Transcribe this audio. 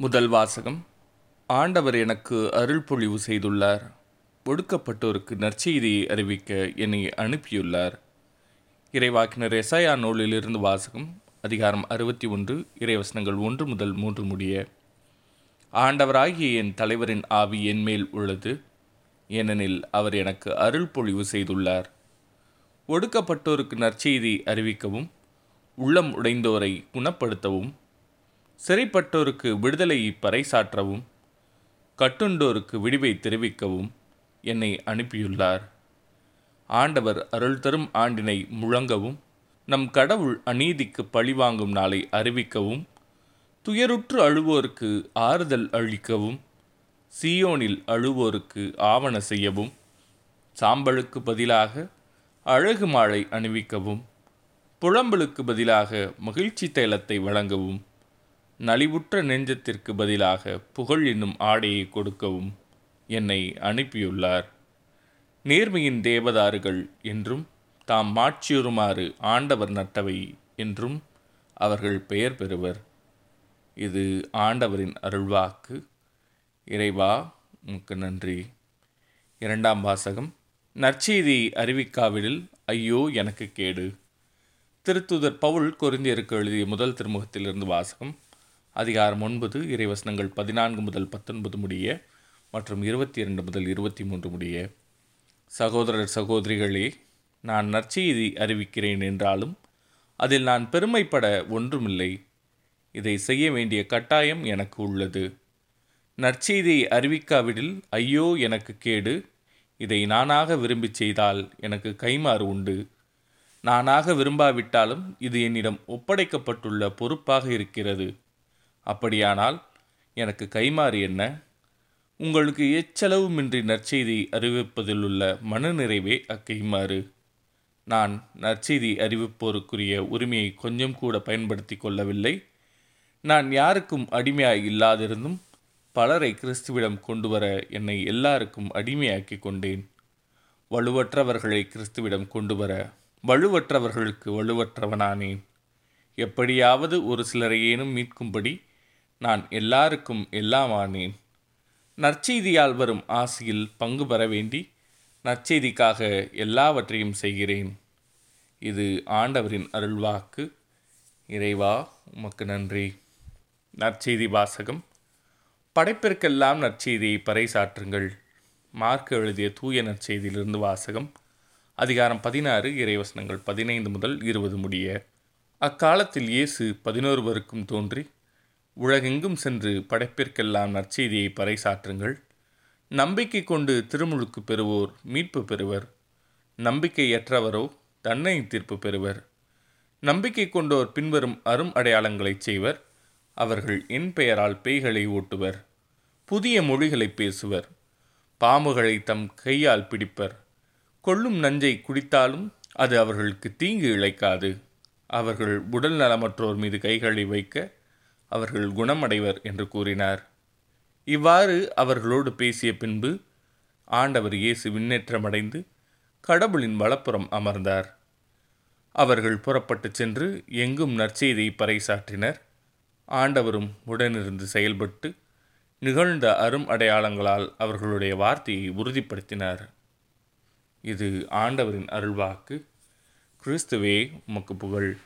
முதல் வாசகம். ஆண்டவர் எனக்கு அருள்பொழிவு செய்துள்ளார். ஒடுக்கப்பட்டோருக்கு நற்செய்தியை அறிவிக்க என்னை அனுப்பியுள்ளார். இறைவாக்கினர் எசாயா நூலிலிருந்து வாசகம் அதிகாரம் அறுபத்தி ஒன்று இறைவசனங்கள் ஒன்று முதல் மூன்று முடிய ஆண்டவராகிய என் தலைவரின் ஆவி என் மேல் உள்ளது. ஏனெனில் அவர் எனக்கு அருள்பொழிவு செய்துள்ளார். ஒடுக்கப்பட்டோருக்கு நற்செய்தி அறிவிக்கவும் உள்ளம் உடைந்தோரை குணப்படுத்தவும் சிறைப்பட்டோருக்கு விடுதலையை பறைசாற்றவும் கட்டுண்டோருக்கு விடிவை தெரிவிக்கவும் என்னை அனுப்பியுள்ளார். ஆண்டவர் அருள் தரும் ஆண்டினை முழங்கவும் நம் கடவுள் அநீதிக்கு பழிவாங்கும் நாளை அறிவிக்கவும் துயருற்று அழுவோருக்கு ஆறுதல் அளிக்கவும் சீயோனில் அழுவோருக்கு ஆவண செய்யவும் சாம்பலுக்கு பதிலாக அழகு மாலை அணிவிக்கவும் புலம்பலுக்கு பதிலாக மகிழ்ச்சி தைலத்தை வழங்கவும் நலிவுற்ற நெஞ்சத்திற்கு பதிலாக புகழ் என்னும் ஆடையை கொடுக்கவும் என்னை அனுப்பியுள்ளார். நேர்மையின் தேவதாறுகள் என்றும் தாம் மாட்சியுறுமாறு ஆண்டவர் நட்டவை என்றும் அவர்கள் பெயர் பெறுவர். இது ஆண்டவரின் அருள்வாக்கு. இறைவா உமக்கு நன்றி. இரண்டாம் வாசகம். நற்செய்தி அறிவிக்காவிடில் ஐயோ எனக்கு கேடு. திருத்துதர் பவுல் கொரிந்தியருக்கு எழுதிய முதல் திருமுகத்திலிருந்து வாசகம். அதிகாரம் ஒன்பது இறைவசனங்கள் பதினான்கு முதல் பத்தொன்பது முடிய மற்றும் இருபத்தி இரண்டு முதல் இருபத்தி மூன்று முடிய. சகோதரர் சகோதரிகளே நான் நற்செய்தி அறிவிக்கிறேன் என்றாலும் அதில் நான் பெருமைப்பட ஒன்றுமில்லை. இதை செய்ய வேண்டிய கட்டாயம் எனக்கு உள்ளது. நற்செய்தியை அறிவிக்காவிடில் ஐயோ எனக்கு கேடு. இதை நானாக விரும்பிச் செய்தால் எனக்கு கைமாறு உண்டு. நானாக விரும்பாவிட்டாலும் இது என்னிடம் ஒப்படைக்கப்பட்டுள்ள பொறுப்பாக இருக்கிறது. அப்படியானால் எனக்கு கைமாறு என்ன? உங்களுக்கு எச்சளவுமின்றி நற்செய்தி அறிவிப்பதிலுள்ள மனநிறைவே அக்கைமாறு. நான் நற்செய்தி அறிவிப்போருக்குரிய உரிமையை கொஞ்சம் கூட பயன்படுத்தி கொள்ளவில்லை. நான் யாருக்கும் அடிமையாய் இல்லாதிருந்தும் பலரை கிறிஸ்துவிடம் கொண்டு வர என்னை எல்லாருக்கும் அடிமையாக்கி கொண்டேன். வலுவற்றவர்களை கிறிஸ்துவிடம் கொண்டு வர வலுவற்றவர்களுக்கு வலுவற்றவனானேன். எப்படியாவது ஒரு சிலரையேனும் மீட்கும்படி நான் எல்லாருக்கும் எல்லாமானேன் நற்செய்தியால் வரும் ஆசையில் பங்கு பெற வேண்டி நற்செய்திக்காக எல்லாவற்றையும் செய்கிறேன். இது ஆண்டவரின் அருள்வாக்கு. இறைவா உமக்கு நன்றி. நற்செய்தி வாசகம். படைப்பிற்கெல்லாம் நற்செய்தியை பறைசாற்றுங்கள். மார்க் எழுதிய தூய நற்செய்தியிலிருந்து வாசகம். அதிகாரம் பதினாறு இறைவசனங்கள் பதினைந்து முதல் இருபது முடிய. அக்காலத்தில் இயேசு பதினோருவருக்கும் தோன்றி உலகெங்கும் சென்று படைப்பிற்கெல்லாம் நற்செய்தியை பறைசாற்றுங்கள். நம்பிக்கை கொண்டு திருமுழுக்கு பெறுவோர் மீட்பு பெறுவர். நம்பிக்கையற்றவரோ தன்னை தீர்ப்பு பெறுவர். நம்பிக்கை கொண்டோர் பின்வரும் அரும் அடையாளங்களை செய்வர். அவர்கள் என் பெயரால் பேய்களை ஓட்டுவர். புதிய மொழிகளை பேசுவர். பாம்புகளை தம் கையால் பிடிப்பர். கொள்ளும் நஞ்சை குடித்தாலும் அது அவர்களுக்கு தீங்கு இழைக்காது. அவர்கள் உடல் நலமற்றோர் மீது கைகளை வைக்க அவர்கள் குணமடைவர் என்று கூறினார். இவ்வாறு அவர்களோடு பேசிய பின்பு ஆண்டவர் இயேசு விண்ணேற்றமடைந்து கடவுளின் வலப்புறம் அமர்ந்தார். அவர்கள் புறப்பட்டு சென்று எங்கும் நற்செய்தியை பறைசாற்றினர். ஆண்டவரும் உடனிருந்து செயல்பட்டு நிகழ்ந்த அரும் அடையாளங்களால் அவர்களுடைய வார்த்தையை உறுதிப்படுத்தினார். இது ஆண்டவரின் அருள்வாக்கு. கிறிஸ்துவே உமக்கு புகழ்.